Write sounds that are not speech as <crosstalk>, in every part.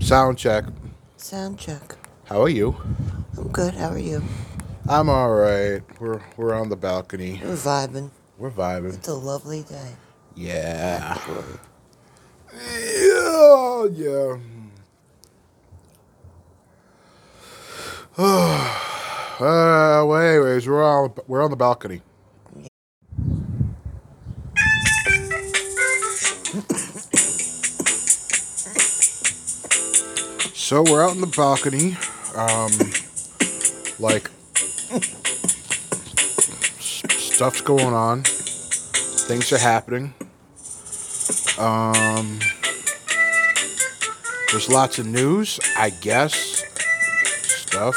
Sound check. Sound check. How are you? I'm good. How are you? I'm all right. We're we're on the balcony. We're vibing. We're vibing. It's a lovely day. Yeah. Yeah. Yeah. <sighs> uh, well, anyways, we're on we're on the balcony. So we're out in the balcony, um, like stuff's going on, things are happening. Um, there's lots of news, I guess, stuff,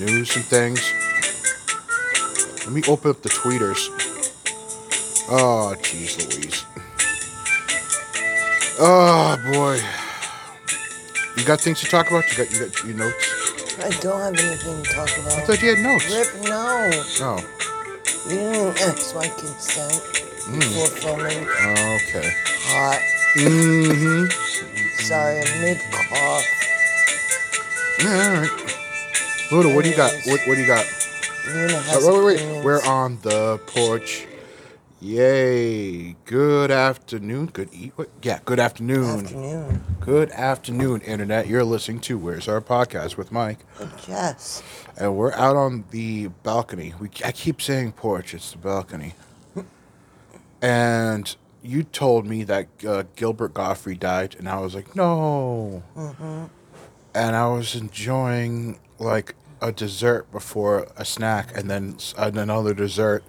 news and things. Let me open up the tweeters. Oh, jeez Louise. Oh boy. You got things to talk about? You got you got your notes? I don't have anything to talk about. I thought you had notes. Rip, no. Oh, mm, eh, You didn't ask my consent before mm. filming. okay. Hot. Mm-hmm. Sorry, I'm mid cough. Yeah, all right. Luna, what do you got? What, what do you got? Luna Oh, has uh, wait, wait, wait. We're on the porch. Yay. Good afternoon. Good e- what? Yeah, good afternoon. Afternoon. Good afternoon, Internet. You're listening to Where's Our Podcast with Mike. Yes. And we're out on the balcony. We I keep saying porch, it's the balcony. And you told me that uh, Gilbert Gottfried died, and I was like, no. And I was enjoying like a dessert before a snack, and then s- and another dessert.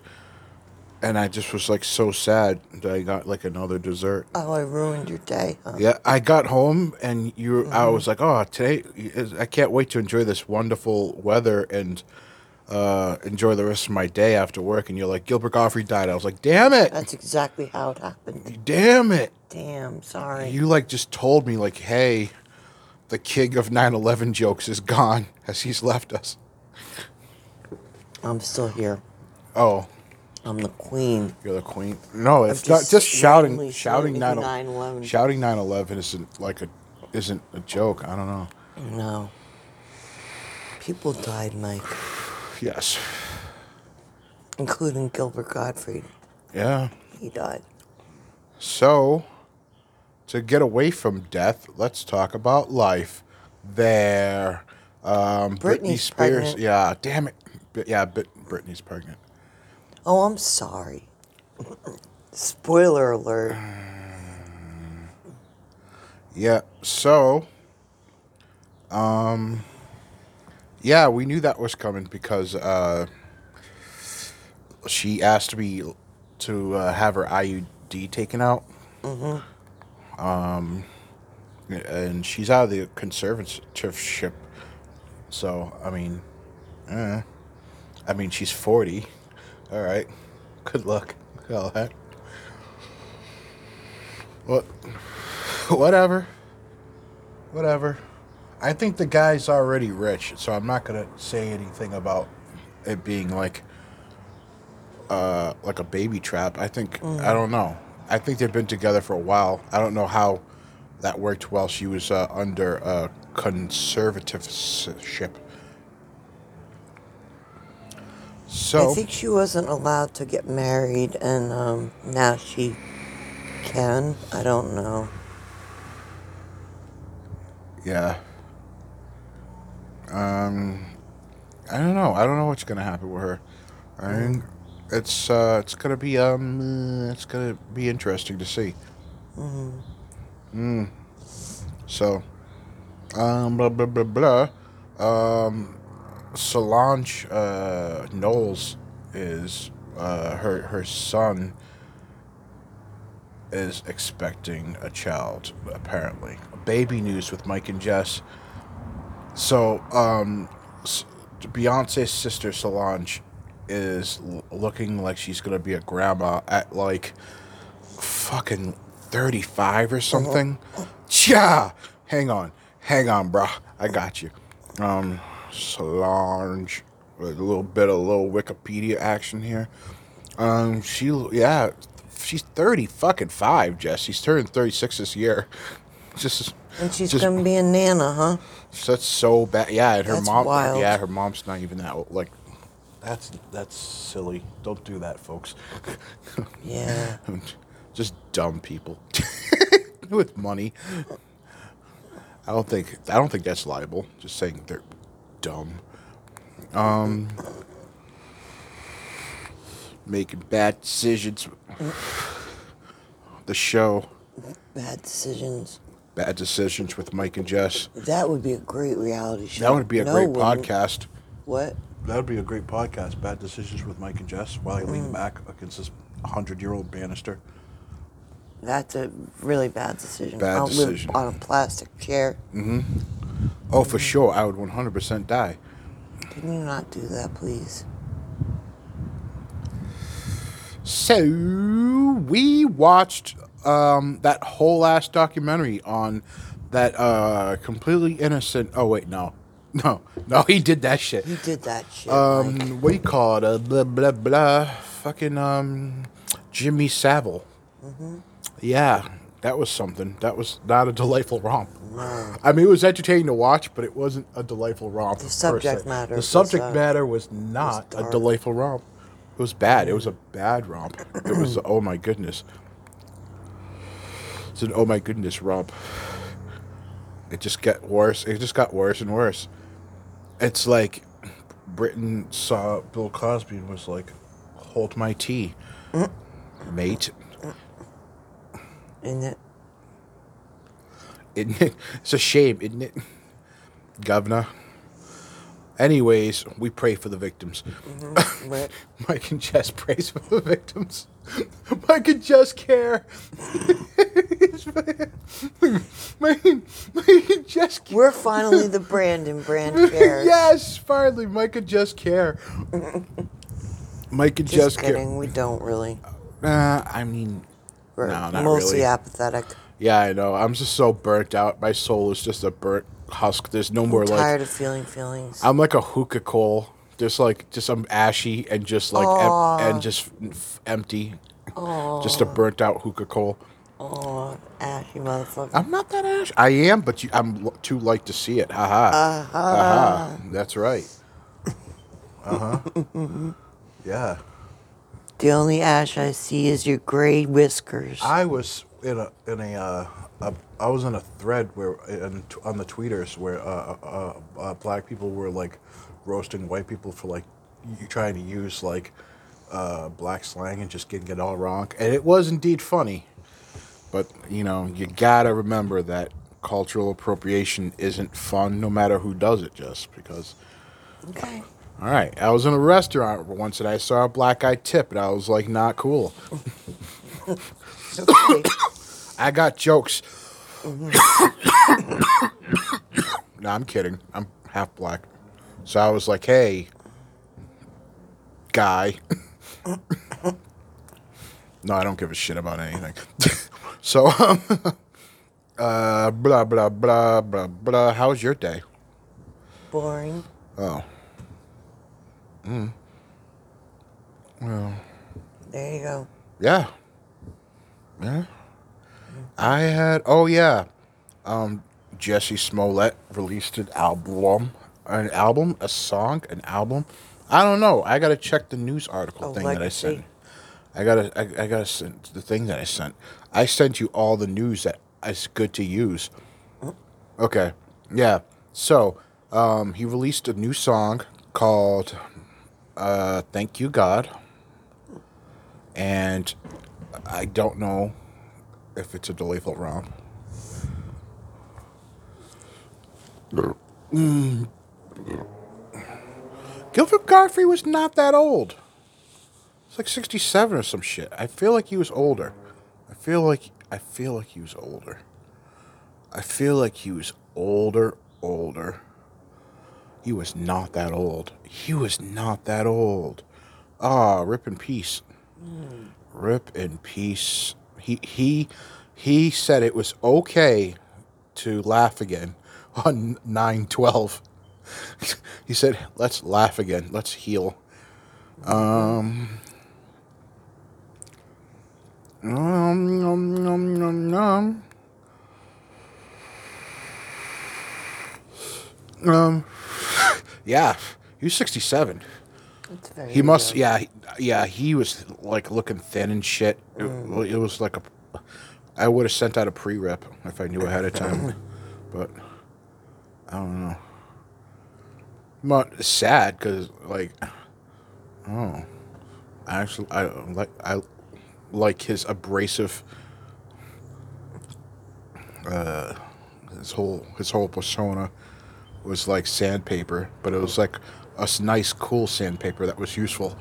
And I just was like so sad that I got like another dessert. Oh, I ruined your day, huh? Yeah, I got home and you. I was like, "Oh, today is- I can't wait to enjoy this wonderful weather and uh, enjoy the rest of my day after work." And you're like, "Gilbert Gottfried died." I was like, "Damn it! That's exactly how it happened. Damn it!" Damn, sorry. You like just told me like, "Hey, the king of 9/11 jokes is gone <laughs> as he's left us." I'm still here. Oh, I'm the queen. you're the queen. No, it's I've not just just shouting. Shouting said 9 Shouting 9/11 isn't like a isn't a joke. I don't know. No. People died, Mike, Yes. including Gilbert Gottfried. Yeah. He died. So, to get away from death, let's talk about life. There, um, Britney Britney's Spears. pregnant. Yeah, damn it. But yeah, but Britney's pregnant. Oh, I'm sorry. Spoiler alert. Yeah. So, um, yeah, we knew that was coming because uh, she asked me to uh, have her IUD taken out. Mm-hmm. Um, and she's out of the conservatorship. So I mean, eh. I mean she's forty. All right. Good luck. All that. What? Whatever. Whatever. I think the guy's already rich, so I'm not gonna say anything about it being like uh like a baby trap. I think I don't know. I think they've been together for a while. I don't know how that worked while she was uh, under uh, conservativeship. So I think she wasn't allowed to get married, and um, now she can. I don't know. Yeah. Um, I don't know. I don't know what's gonna happen with her. I think it's uh, it's gonna be um, uh, it's gonna be interesting to see. Mm. So, um, blah blah blah blah. Um, Solange uh, Knowles is uh, her her son is expecting a child apparently. Baby news with Mike and Jess. So, um, Beyonce's sister Solange is looking like she's gonna be a grandma at like fucking thirty-five or something. Yeah, hang on, hang on, bruh. I got you. Um, Solange, a little bit of little Wikipedia action here. Um, she, yeah, she's thirty fucking five, Jess. She's turning thirty-six this year. <laughs> just And she's just gonna be a nana, huh? that's so bad. Yeah, and her That's mom. wild. Yeah, her mom's not even that old. like. That's that's silly. Don't do that, folks. <laughs> Yeah. <laughs> just dumb people with money. I don't think I don't think that's liable. Just saying they're dumb. Um, making bad decisions. The show, Bad decisions. bad decisions with Mike and Jess. That would be a great reality show. That would be a No, great wouldn't. podcast. What? That would be a great podcast. Bad decisions with Mike and Jess while I Mm. lean back against this hundred-year-old banister. That's a really bad decision. Bad I'll decision. live on a plastic chair. Oh, for sure, I would one hundred percent die. Can you not do that, please? So we watched um, that whole ass documentary on that uh, completely innocent. Oh wait, no, <laughs> no, no, he did that shit. You did that shit. Mike. Um, what do you call it? Uh, blah blah blah. Fucking um, Jimmy Savile. Yeah, that was something. That was not a <laughs> delightful romp. I mean, it was entertaining to watch, but it wasn't a delightful romp. The subject matter The was, subject uh, matter was not a delightful romp. It was bad. It was a bad romp. It was oh my goodness. It's an oh my goodness romp. It just got worse. It just got worse and worse. It's like Britain saw Bill Cosby and was like, "Hold my tea, mate." Isn't it? Isn't it? It's a shame, isn't it, Governor? Anyways, we pray for the victims. <laughs> Right. Mike and Jess prays for the victims. <laughs> Mike and Jess care. <laughs> Mike, and- Mike and Jess care. We're finally the Brandon brand cares. yes, finally, Mike and Jess care. Mike and Just Jess care. kidding. We don't really. Uh, I mean, No, not mostly really. apathetic. yeah, I know. I'm just so burnt out. My soul is just a burnt husk. There's no more I'm like. tired of feeling feelings. I'm like a hookah coal. Just like just I'm ashy and just like em- and just f- empty. Just a burnt out hookah coal. Oh, ashy motherfucker. I'm not that ashy. I am, but you, I'm l- too light to see it. Haha. Uh-huh. Haha. That's right. Uh huh. <laughs> yeah. The only ash I see is your gray whiskers. I was in a in a, uh, a I was in a thread where in, on the tweeters where uh, uh, uh, black people were like roasting white people for like you trying to use like uh, black slang and just getting it all wrong, and it was indeed funny. But you know, you gotta remember that cultural appropriation isn't fun, no matter who does it. Just because. okay. All right, I was in a restaurant once and I saw a black guy tip, and I was like, not cool. <coughs> I got jokes. <coughs> no, I'm kidding. I'm half black. So I was like, hey, guy. <coughs> no, I don't give a shit about anything. so, um, <laughs> uh, blah, blah, blah, blah, blah. How was your day? Boring. Oh. There you go. Yeah. Yeah. I had oh yeah. Um Jussie Smollett released an album an album, a song, an album. I don't know. I gotta check the news article A thing that I sent. I gotta I, I gotta send the thing that I sent. I sent you all the news that is good to use. Okay. Yeah. So, um, he released a new song called uh, Thank You God. And I don't know if it's a delightful romp. Mm. Gilbert Gottfried was not that old. It's like 67 or some shit. I feel like he was older. I feel like I feel like he was older. I feel like he was older, older. He was not that old. He was not that old. Ah, rip in peace. Rip in peace. He he he said it was okay to laugh again <laughs> on 912. <laughs> he said, "Let's laugh again. Let's heal." Um um, um, um, um, um. Yeah, he was 67. Very He must, young. yeah, he- yeah. He was like looking thin and shit. It, it was like a. I would have sent out a pre-rip if I knew ahead of time, <laughs> but I don't know. Not sad because like, oh, I actually I like I like his abrasive. Uh, his whole his whole persona was like sandpaper, but it was like a nice, cool sandpaper that was useful.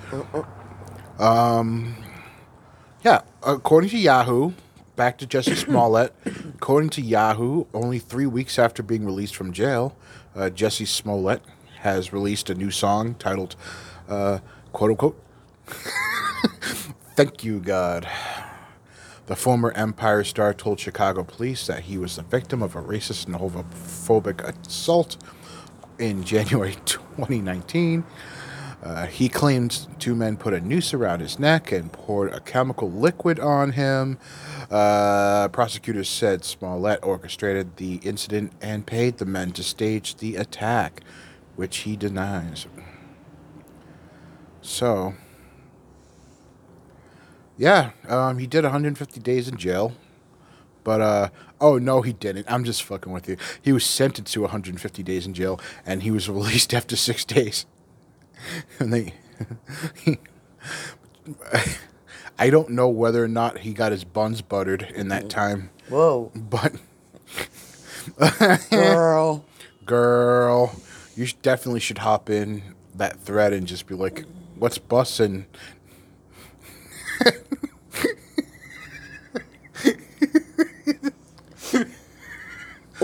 Um, yeah, according to Yahoo, back to Jussie <coughs> Smollett. according to Yahoo, only three weeks after being released from jail, uh, Jussie Smollett has released a new song titled, uh, "quote unquote." <laughs> Thank you, God. The former Empire star told Chicago police that he was the victim of a racist and homophobic assault in <laughs> January 2019. Uh, he claimed two men put a noose around his neck and poured a chemical liquid on him. Uh, prosecutors said Smollett orchestrated the incident and paid the men to stage the attack, which he denies. So, yeah, um, he did 150 days in jail. But uh oh no, he didn't. I'm just fucking with you. He was sentenced to 150 days in jail, and he was <laughs> released after six days. <laughs> and they, <laughs> I don't know whether or not he got his buns buttered in that time, Whoa, but girl. girl, you definitely should hop in that thread and just be like, "What's bussin'?"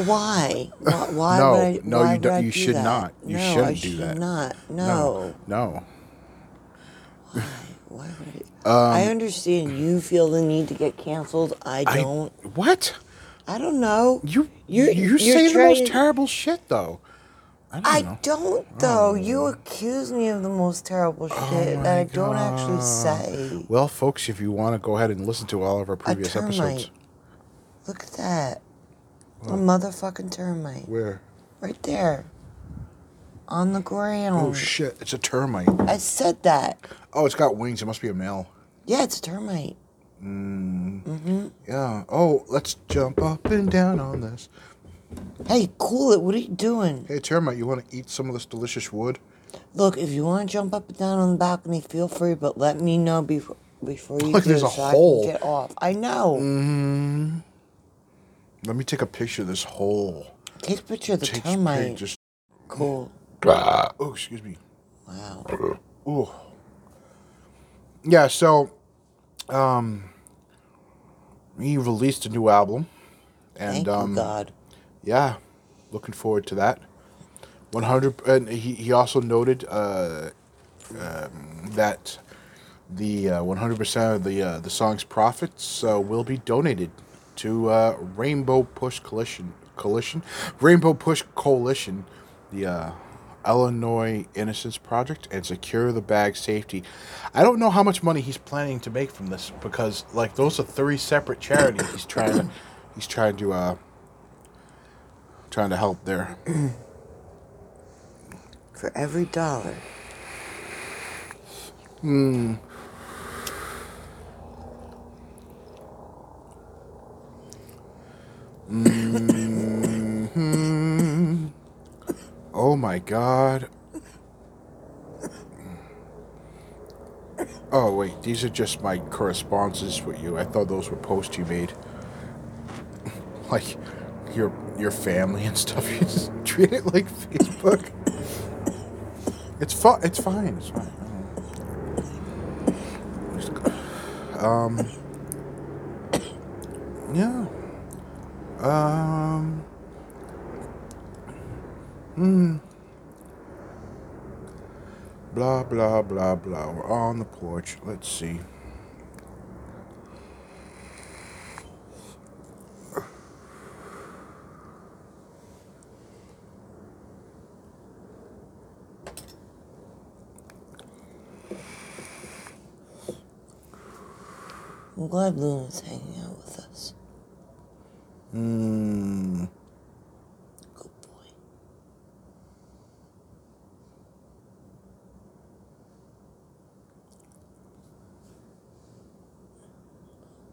Why? Why? <laughs> Why No, would I, no, why you I you do should that? not. You no, shouldn't I do should that. not. No. no. Why would I? I understand you feel the need to get canceled. I Um, don't. what? I, don't know. You You're- you you're say the most terrible shit though. I don't I don't though. You accuse me of the most terrible Oh shit that I don't actually say. Well, folks, if you want to go ahead and listen to all of our previous episodes. Look at that. A motherfucking termite. where? Right there. On the ground. Oh shit! It's a termite. I said that. Oh, it's got wings. It must be a male. Yeah, it's a termite. Mm. Mm-hmm. Yeah. Oh, let's jump up and down on this. Hey, cool it. What are you doing? Hey, termite, you want to eat some of this delicious wood? Look, if you want to jump up and down on the balcony, feel free, but let me know before before you Look, do there's so hole. get off. I know. Let me take a picture of this hole. Take a picture of the Take termite. Just. Cool. Oh, excuse me. Wow. Ooh. Yeah, so um he released a new album and Thank um you, God. yeah, looking forward to that. 100 and he, he also noted uh um, that the uh, 100% of the uh, the song's profits uh, will be donated to uh, Rainbow Push Coalition Coalition Rainbow Push Coalition the uh, Illinois Innocence Project and Secure the Bag Safety. I don't know how much money he's planning to make from this because like those are three separate charities he's trying to he's trying to uh trying to help there. For every dollar. Oh my god. Oh wait, these are just my correspondences with you. I thought those were posts you made. <laughs> like your your family and stuff. <laughs> You just treat it like Facebook. It's fun. It's fine. It's fine. Um. Yeah. Um. Blah blah blah blah. We're on the porch. Let's see. I'm glad Luna's hanging out. Mm. Good boy.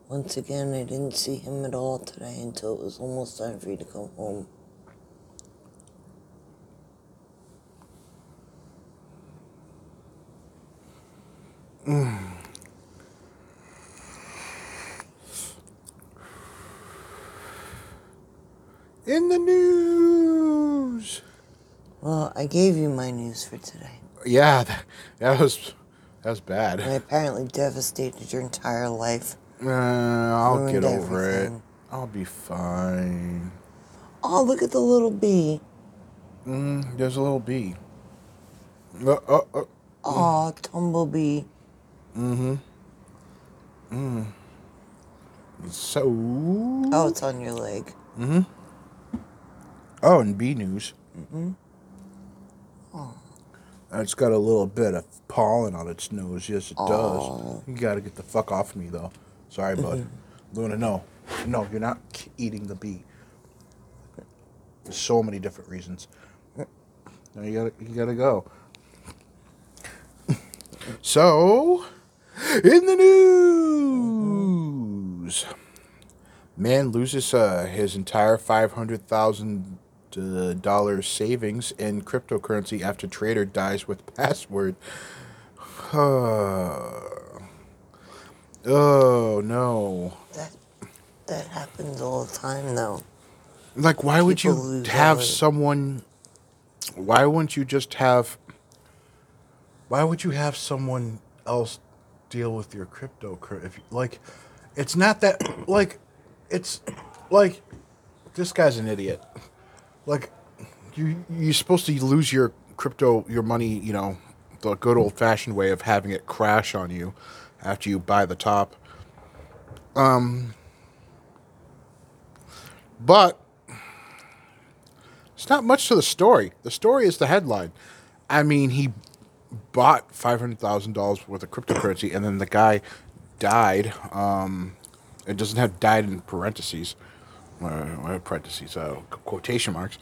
Once again, I didn't see him at all today until it was almost time for you to come home. Mm. In the news. Well, I gave you my news for today. Yeah, that, that was that was bad. I apparently devastated your entire life. Uh, I'll Ruined get over everything. it. I'll be fine. Oh, look at the little bee. Mm, there's a little bee. Uh, uh, uh. Aw, tumblebee. Mm-hmm. Mm. So. Oh, it's on your leg. Oh, and bee news. Mm-hmm. It's got a little bit of pollen on its nose. Yes, it Aw. does. You got to get the fuck off me, though. Sorry, bud. Luna, no. No, you're not eating the bee. There's so many different reasons. No, you gotta, you gotta go. so, in the news, man loses uh, his entire five hundred thousand Uh, dollars savings in cryptocurrency after trader dies with password. <sighs> oh no! That that happens all the time, though. Like, why would you have someone? Why wouldn't you just have? Why would you have someone else deal with your crypto? cur- If like, it's not that like, it's like this guy's an idiot. Like, you you're supposed to lose your crypto, your money. You know, the good old fashioned way of having it crash on you after you buy the top. Um, but it's not much to the story. The story is the headline. I mean, he bought five hundred thousand dollars worth of cryptocurrency, and then the guy died. Um, it doesn't have died in parentheses, uh, uh, parentheses, uh, quotation marks.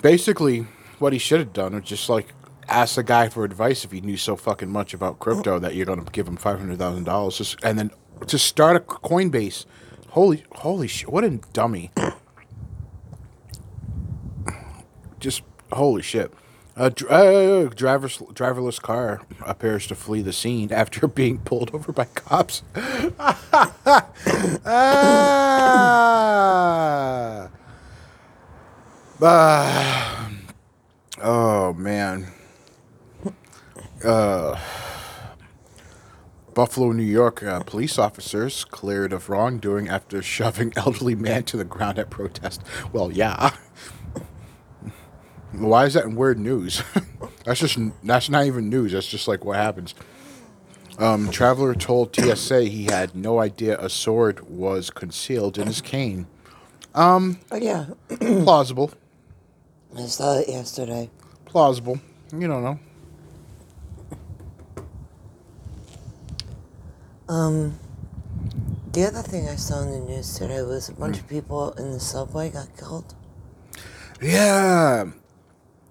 Basically, what he should have done was just like ask the guy for advice if he knew so fucking much about crypto that you're gonna give him five hundred thousand dollars, and then to start a Coinbase. Holy, holy shit! What a dummy. just holy shit. A dr- uh, driverless, driverless car appears to flee the scene after <laughs> being pulled over by cops. <laughs> ah. Ah. oh man. Uh, Buffalo, New York, uh, police officers cleared of wrongdoing after shoving <laughs> elderly man to the ground at protest. Well, yeah. Why is that in weird news? <laughs> that's just that's not even news. That's just like what happens. Um, traveler told TSA he had no idea a sword was concealed in his cane. Oh yeah, Plausible, I saw it yesterday. plausible. You don't know. Um, the other thing I saw in the news today was a bunch of people in the subway got killed. Yeah.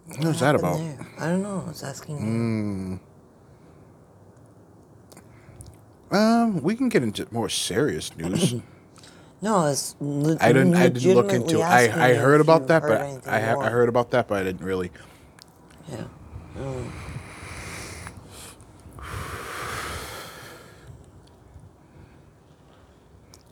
What was that happened about? there? I don't know. I was asking. you. Um, we can get into more serious news. <clears throat> No, it's le- I didn't. I didn't look into. legitimately I I heard about that, but I ha- more. I heard about that, but I didn't really. Yeah. Mm.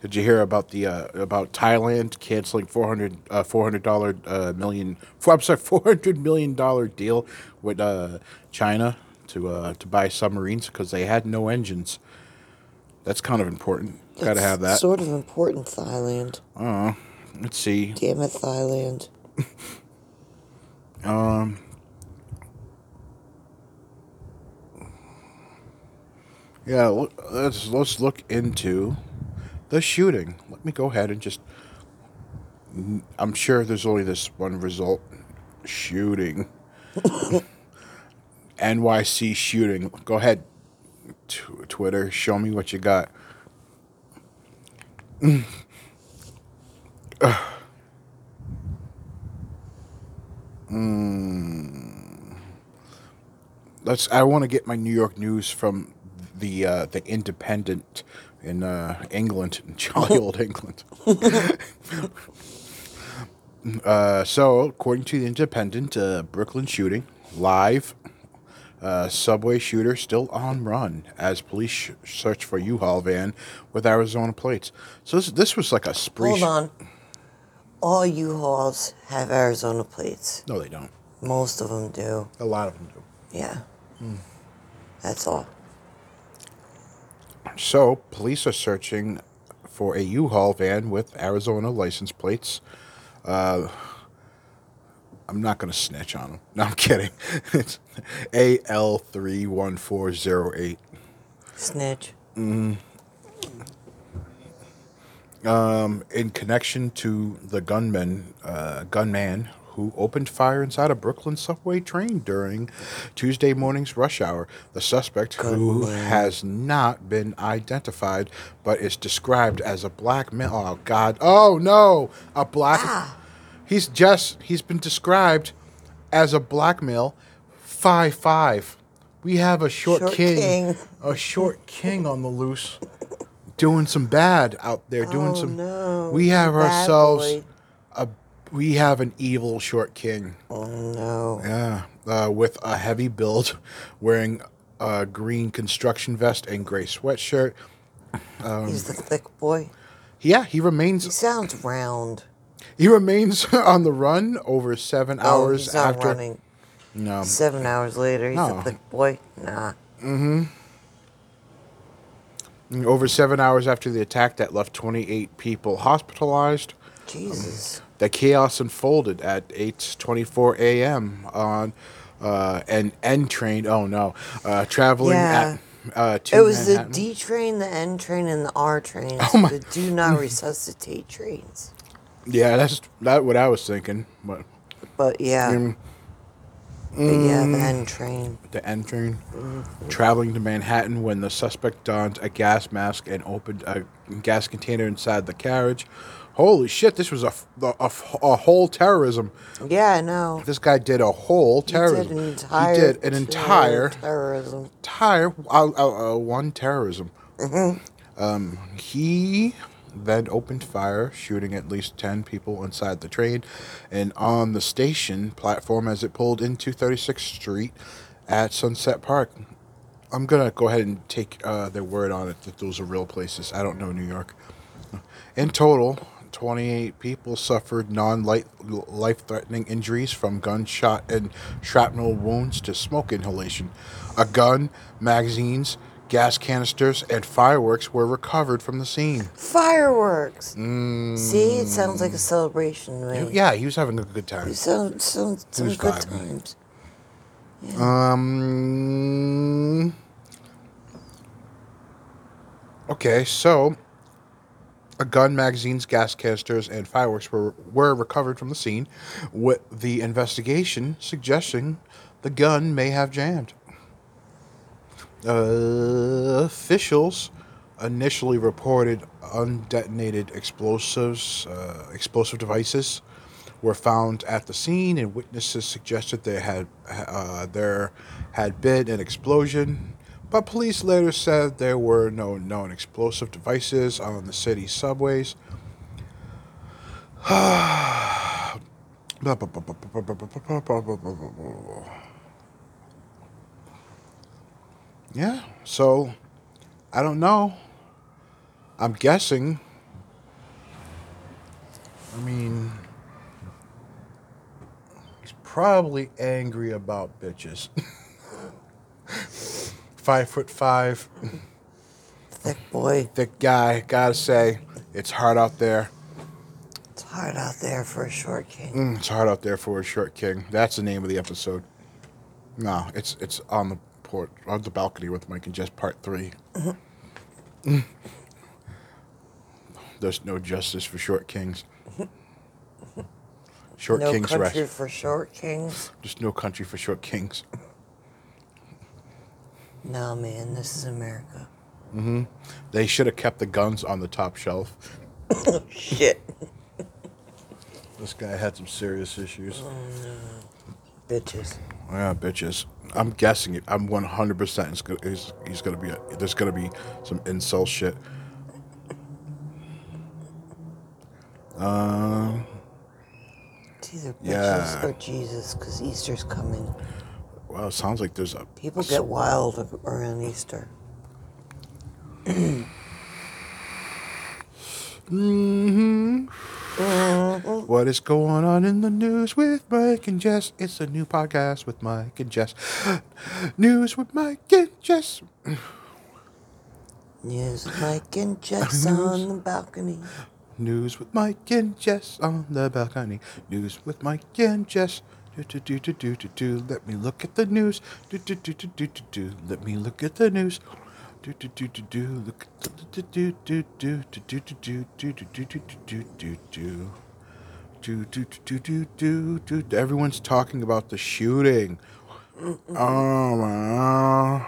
Did you hear about the uh, about Thailand canceling 400 uh, 400 dollar uh, million? Four, I'm sorry, <laughs> 400 million dollar deal with uh, China to uh, to buy submarines because they had no engines. That's kind of important. Got to have that. Sort of important, Thailand. Uh, let's see. Damn it, Thailand. <laughs> Um. Yeah, let's let's look into the shooting. Let me go ahead and just. I'm sure there's only this one result: shooting. <laughs> NYC shooting. Go ahead, Tw- Twitter. Show me what you got. let's i want to get my new york news from the uh, the independent in uh, England, in <laughs> jolly old England. <laughs> uh, so, according to the Independent, uh, Brooklyn shooting live. Uh, subway shooter still on run as police sh- search for U-Haul van with Arizona plates. So this, this was like a spree. Hold sh- on. All U-Hauls have Arizona plates. No, they don't. Most of them do. A lot of them do. Yeah. That's all. So, police are searching for a U-Haul van with Arizona license plates. Uh, I'm not going to snitch on them. <laughs> No, I'm kidding. It's AL31408. Snitch. Um, In connection to the gunman, uh, gunman who opened fire inside a Brooklyn subway train during Tuesday morning's rush hour. The suspect, who has not been identified but is described as a black male. Oh, God. Oh, no. A black. He's just, he's been described as a black male, five five. We have a short, Short king, king. <laughs> a short king on the loose, doing some bad out there, doing Oh, some. no. We have Bad ourselves boy. a, we have an evil short king. Oh no. Yeah, uh, with a heavy build, wearing a green construction vest and gray sweatshirt. He's the thick boy. Yeah, he remains. He sounds round. He remains <laughs> on the run over seven oh, hours he's not after. running. No, Seven hours later, he's No. a thick boy. Nah. Mm-hmm. Over seven hours after the attack that left 28 people hospitalized. Jesus. The chaos unfolded at 8:24 a.m. on uh, an N train. Oh no, uh, traveling Yeah. at uh, It was Manhattan. the D train, the N train, and the R train. Oh, my- The do not <laughs> resuscitate trains. Yeah, that's that what I was thinking. But But yeah. Mm. But yeah, the N train. the N train traveling to Manhattan when the suspect donned a gas mask and opened a gas container inside the carriage. Holy shit! This was a a a whole terrorism. Yeah, I know. This guy did a whole He terrorism. did an entire, he did an entire terrorism. entire uh, uh, uh, one terrorism. Um, he then opened fire, shooting at least 10 people inside the train and on the station platform as it pulled into 36th Street at Sunset Park. I'm going to go ahead and take uh, their word on it that those are real places. I don't know New York. In total, 28 people suffered non life threatening injuries from gunshot and shrapnel wounds to smoke inhalation. A gun, magazines, gas canisters, and fireworks were recovered from the scene. Fireworks. See, it sounds like a celebration me. Yeah, he was having a good time. It sounds sounds some good vibing. times. Um. Okay, so a gun, magazines, gas canisters, and fireworks were were recovered from the scene, with the investigation suggesting the gun may have jammed. Uh, officials initially reported undetonated explosives, uh, explosive devices were found at the scene, and witnesses suggested there had uh, there had been an explosion. But police later said there were no known explosive devices on the city's subways. <sighs> Yeah, so I don't know. I'm guessing. I mean, he's probably angry about bitches. <laughs> five foot five, Thick boy. thick guy. Gotta say, it's hard out there. It's hard out there for a short king. Mm, it's hard out there for a short king. That's the name of the episode. No, it's it's on the on the balcony with Mike and Jess part 3 Mm. There's no justice for short kings. Short no kings country rest. for short kings. Just no country for short kings. No, man, this is America. They should have kept the guns on the top shelf. oh, <coughs> Shit. This guy had some serious issues. Bitches. Yeah, bitches. I'm guessing it. I'm 100 percent. He's, he's gonna be. A, there's gonna be some insult shit. Um. It's either bitches yeah. or Jesus, because Easter's coming. Well, it sounds like there's a people get wild around Easter. <clears throat> mm-hmm. <laughs> What is going on in the news with Mike and Jess? It's a new podcast with Mike and Jess. <gasps> news with Mike and Jess. <sighs> News with Mike and <sighs> Jess on the balcony. News with Mike and Jess on the balcony. News with Mike and Jess. Do, do, do, do, do, do, do. Let me look at the news. Do, do, do, do, do, do, do. Let me look at the news. Do, do, do, do, do. Look do, do, do, do, do, do, do, do, do, do, do, do, do, do. Do, do, do, do, do, do, do. Everyone's talking about the shooting. Oh, wow.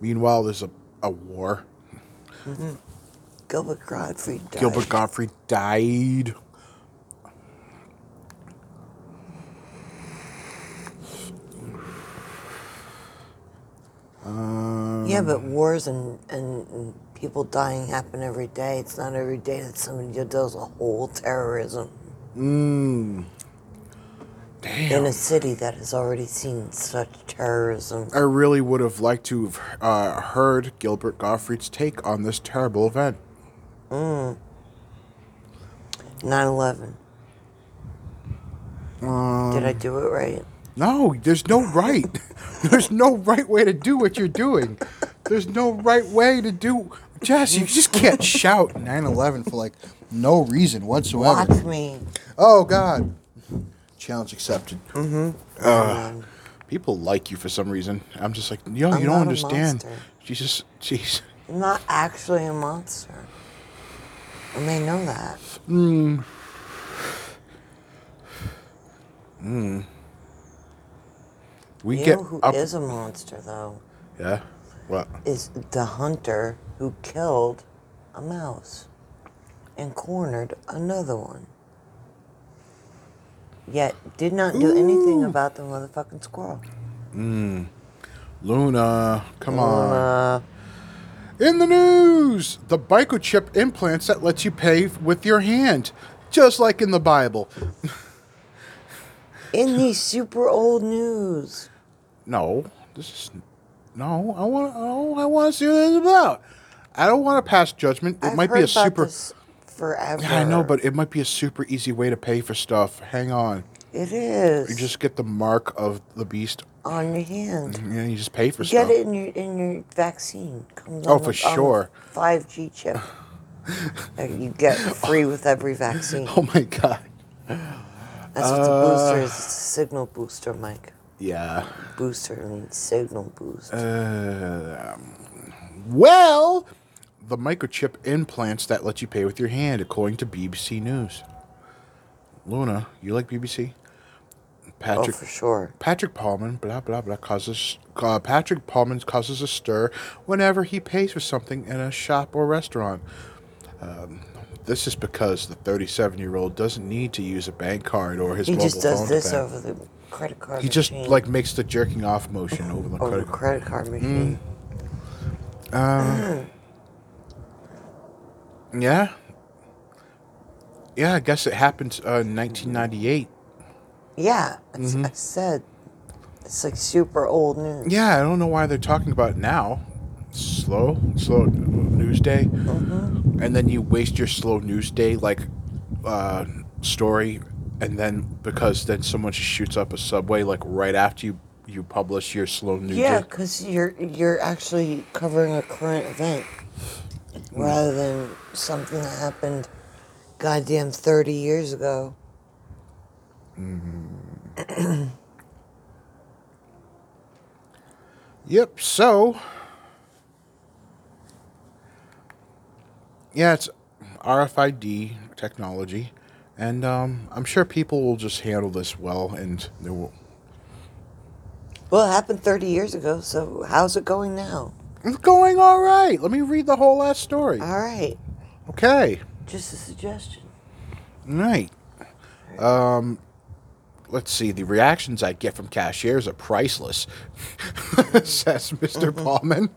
Meanwhile, there's a, a war. Mm-hmm. Gilbert Gottfried died. Gilbert Gottfried died. Um, Yeah, but wars and, and, and people dying happen every day. It's not every day that somebody does a whole terrorism Mm, in a city that has already seen such terrorism. I really would have liked to have uh, heard Gilbert Gottfried's take on this terrible event. 9 11. Um, Did I do it right? No, there's no right. <laughs> there's no right way to do what you're doing. There's no right way to do. Jess, you just can't shout 9/11 for like no reason whatsoever. Watch me. Oh God. Challenge accepted. Mm-hmm. Uh, people like you for some reason. I'm just like, yo, I'm you don't not a understand. monster. Jesus, jeez. I'm not actually a monster. And they know that. Mm. Mm. We you get know who up. is a monster, though? yeah. What? Is the hunter who killed a mouse and cornered another one. Yet did not do anything about the motherfucking squirrel. Mm. Luna, come on. Uh, In the news, the microchip implants that lets you pay with your hand, just like in the Bible. in the super old news. No, this is no. I want. Oh, I want to see what this is about. I don't want to pass judgment. It I've might be a super. forever. Yeah, I know, but it might be a super easy way to pay for stuff. Hang on, it is. you just get the mark of the beast. on your hand. Mm-hmm, yeah, you just pay for You get stuff. it in your in your vaccine. Comes Oh, for the sure. 5G chip. that you get <laughs> free with every vaccine. Oh my god. That's what the booster is. Uh. It's a signal booster, Mike. Yeah. Booster means signal boost. Uh, well, the microchip implants that let you pay with your hand, according to BBC News. Luna, you like BBC? oh, Patrick for sure. Patrick Paumen, blah blah blah, causes uh, Patrick Paumen causes a stir whenever he pays for something in a shop or restaurant. Um, this is because the 37 year old doesn't need to use a bank card or his He mobile just does this over the credit card He just like makes the jerking off motion over the over credit card. credit card machine. Uh, <clears throat> yeah. Yeah, I guess it happened uh, in 1998. Yeah, Mm-hmm. I said it's like super old news. Yeah, I don't know why they're talking about it now. Slow, slow day, Mm-hmm. and then you waste your slow news day like uh, story, and then because then someone just shoots up a subway like right after you you publish your slow news. Yeah, because you're you're actually covering a current event rather than something that happened, goddamn, thirty years ago. Mm-hmm. <clears throat> Yep. So, yeah, it's RFID technology, and um, I'm sure people will just handle this well, and they will. Well, it happened thirty years ago. So how's it going now? It's going all right. Let me read the whole last story. All right, Okay. just a suggestion. Right. Um, let's see, the reactions I get from cashiers are priceless, <laughs> says Mr. Paumen.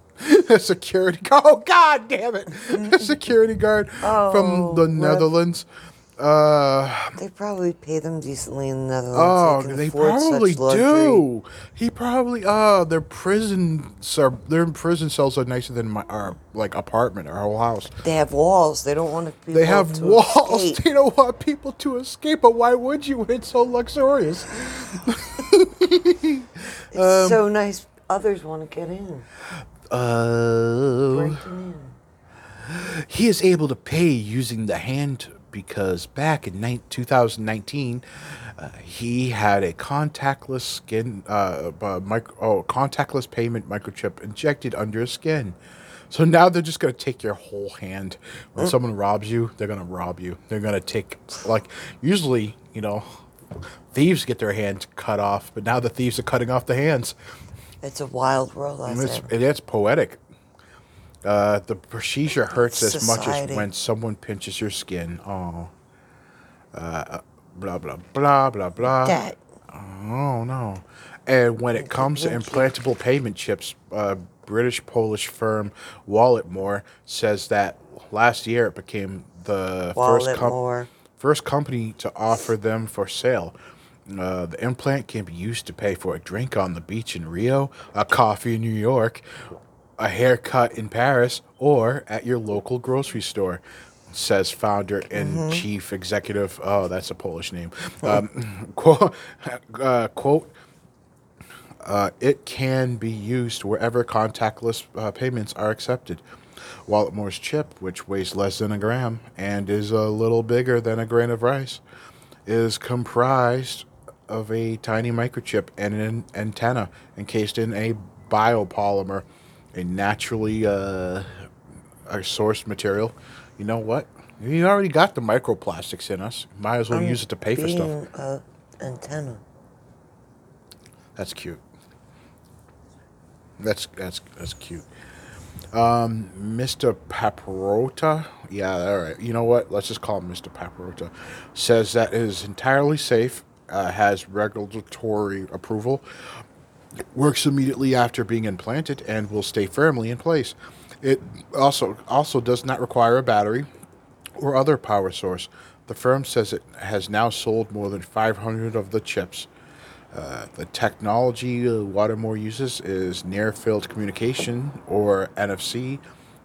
A security guard. Oh, God damn it. A mm-hmm. security guard Oh, from the what? Uh, They probably pay them decently in the Netherlands. oh, they, they probably do. He probably, uh, their prison, are, their prison cells are nicer than my, our, like, apartment, our whole house. They have walls. They don't want people They have to walls. <laughs> escape. They don't want people to escape, but why would you it's so luxurious? <laughs> It's Um, so nice. Others want to get in. Uh, Breaking in. he is able to pay using the hand because back in nine 2019, uh, he had a contactless skin, uh, uh, micro, oh, contactless payment microchip injected under his skin. So now they're just gonna take your whole hand. When someone robs you, they're gonna rob you. They're gonna take like usually, you know, thieves get their hands cut off, but now the thieves are cutting off the hands. It's a wild world out it's, there. and it's poetic. Uh, the procedure hurts as much as when someone pinches your skin. Oh. Uh, blah, blah, blah, blah, blah. That Oh, no. And when it comes to implantable payment chips, uh, British Polish firm Walletmor says that last year it became the first, com- Walletmor. first company to offer them for sale. Uh, the implant can be used to pay for a drink on the beach in Rio, a coffee in New York, a haircut in Paris, or at your local grocery store, says founder and chief executive. Oh, that's a Polish name. Um, <laughs> quote, uh, quote uh, it can be used wherever contactless uh, payments are accepted. Walletmor's chip, which weighs less than a gram and is a little bigger than a grain of rice, is comprised of a tiny microchip and an antenna encased in a biopolymer, a naturally uh, sourced material. You know what? You already got the microplastics in us. Might as well use it to pay for stuff. a antenna. That's cute. That's that's that's cute. Um, Mr. Paparota, yeah, all right. You know what? Let's just call him Mr. Paparota. Says that it is entirely safe, uh, has regulatory approval, works immediately after being implanted, and will stay firmly in place. It also also does not require a battery or other power source. The firm says it has now sold more than 500 of the chips. Uh, the technology Walletmor uses is near field communication or NFC,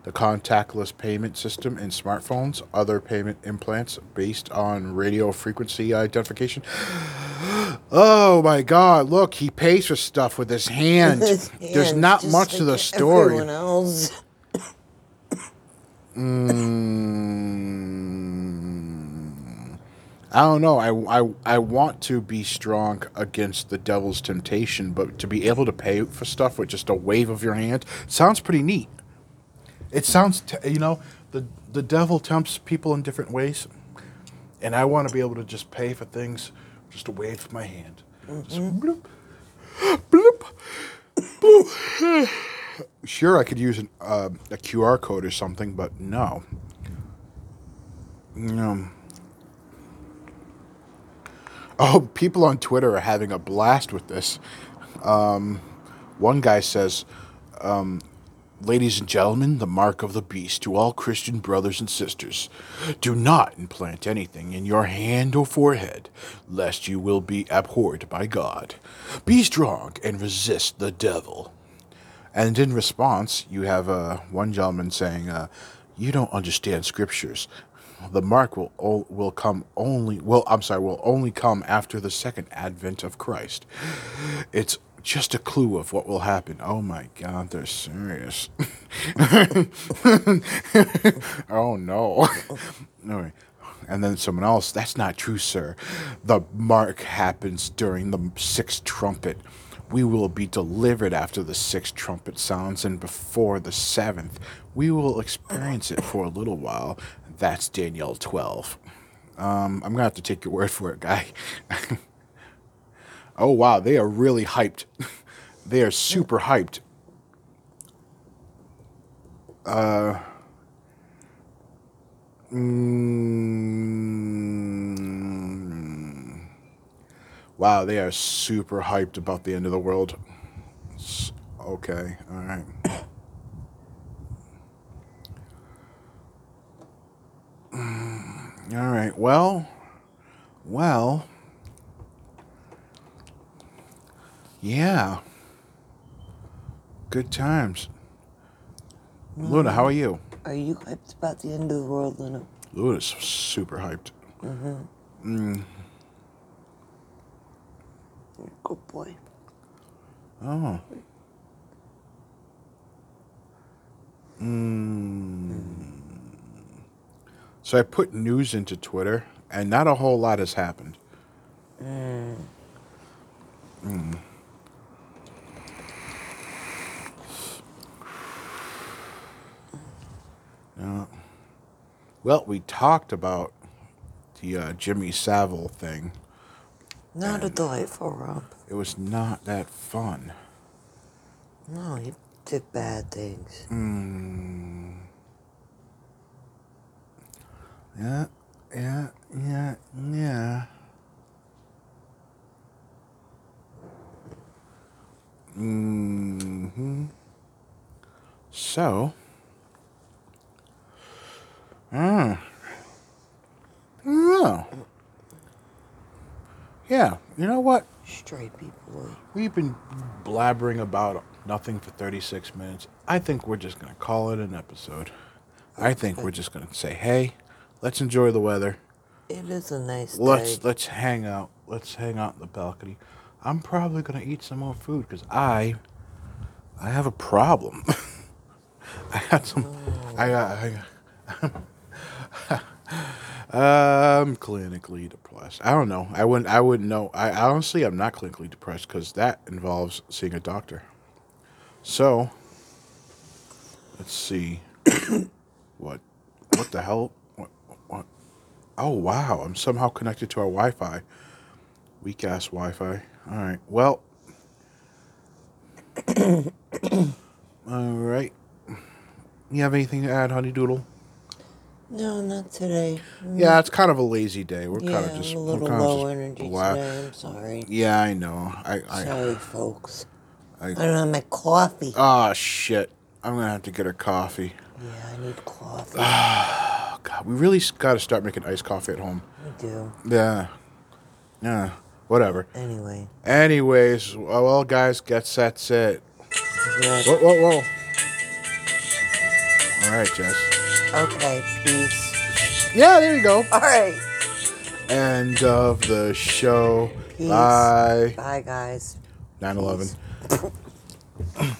the contactless payment system in smartphones, other payment implants based on radio frequency identification. <gasps> Oh my god, look, he pays for stuff with his hand. His There's not much to like the story. Everyone else. <coughs> Mm, I don't know. I, I, I want to be strong against the devil's temptation, but to be able to pay for stuff with just a wave of your hand sounds pretty neat. It sounds, t- you know, the the devil tempts people in different ways, and I want to be able to just pay for things, just a wave of my hand. Just bloop, bloop, bloop. Sure, I could use an, uh, a QR code or something, but no. Um, oh, people on Twitter are having a blast with this. Um, one guy says, um, Ladies and gentlemen, the mark of the beast to all Christian brothers and sisters. Do not implant anything in your hand or forehead, lest you will be abhorred by God. Be strong and resist the devil. And in response, you have uh, one gentleman saying, uh, "You don't understand scriptures. The mark will will come only. Well, I'm sorry, will only come after the second advent of Christ. It's just a clue of what will happen. Oh my God, they're serious. <laughs> oh no. <laughs> Right. And then someone else, that's not true, sir. The mark happens during the sixth trumpet. We will be delivered after the sixth trumpet sounds and before the seventh. We will experience it for a little while. That's Daniel 12. Um, I'm going to have to take your word for it, guy. <laughs> oh, wow. They are really hyped. <laughs> they are super hyped. Mm, Wow, they are super hyped about the end of the world. S- Okay, all right. <clears throat> All right. Well, well. Yeah. Good times. Luna, how are you? Are you hyped about the end of the world, Luna? Luna's super hyped. Good boy. Oh. Mm. So I put news into Twitter, and not a whole lot has happened. Mm. No. Well, we talked about the uh, Jimmy Savile thing. Not a delightful romp. It was not that fun. No, he did bad things. Mm. Yeah, yeah, yeah, yeah. hmm So, uh, oh, yeah. You know what? Straight people. We've been blabbering about nothing for 36 minutes. I think we're just going to call it an episode. I think we're just going to say, "Hey, let's enjoy the weather. It is a nice Let's day. let's hang out. Let's hang out in the balcony." I'm probably going to eat some more food cuz I I have a problem. <laughs> I had some I I, I I'm clinically depressed. I don't know. I wouldn't. I wouldn't know. I honestly, I'm not clinically depressed because that involves seeing a doctor. So, let's see. <coughs> what? What the hell? What? What? Oh wow! I'm somehow connected to our Wi-Fi. Weak ass Wi-Fi. All right. Well. <coughs> All right. You have anything to add, Honey Doodle? No, not today. Mm. Yeah, it's kind of a lazy day. We're yeah, kind of just a little low energy today. I'm sorry. Yeah, I know. I I sorry, folks. I- I don't have my coffee. oh shit. I'm gonna have to get her coffee. yeah, I need coffee. Oh god, we really got to start making iced coffee at home. I do. Yeah, yeah. Whatever. Anyway. Anyways, well, well, guys, guess that's it. yeah, Whoa, whoa, whoa. All right, Jess. Okay, peace. Yeah, there you go. All right. End of the show. Peace. Bye. Bye, guys. 9 11. <laughs>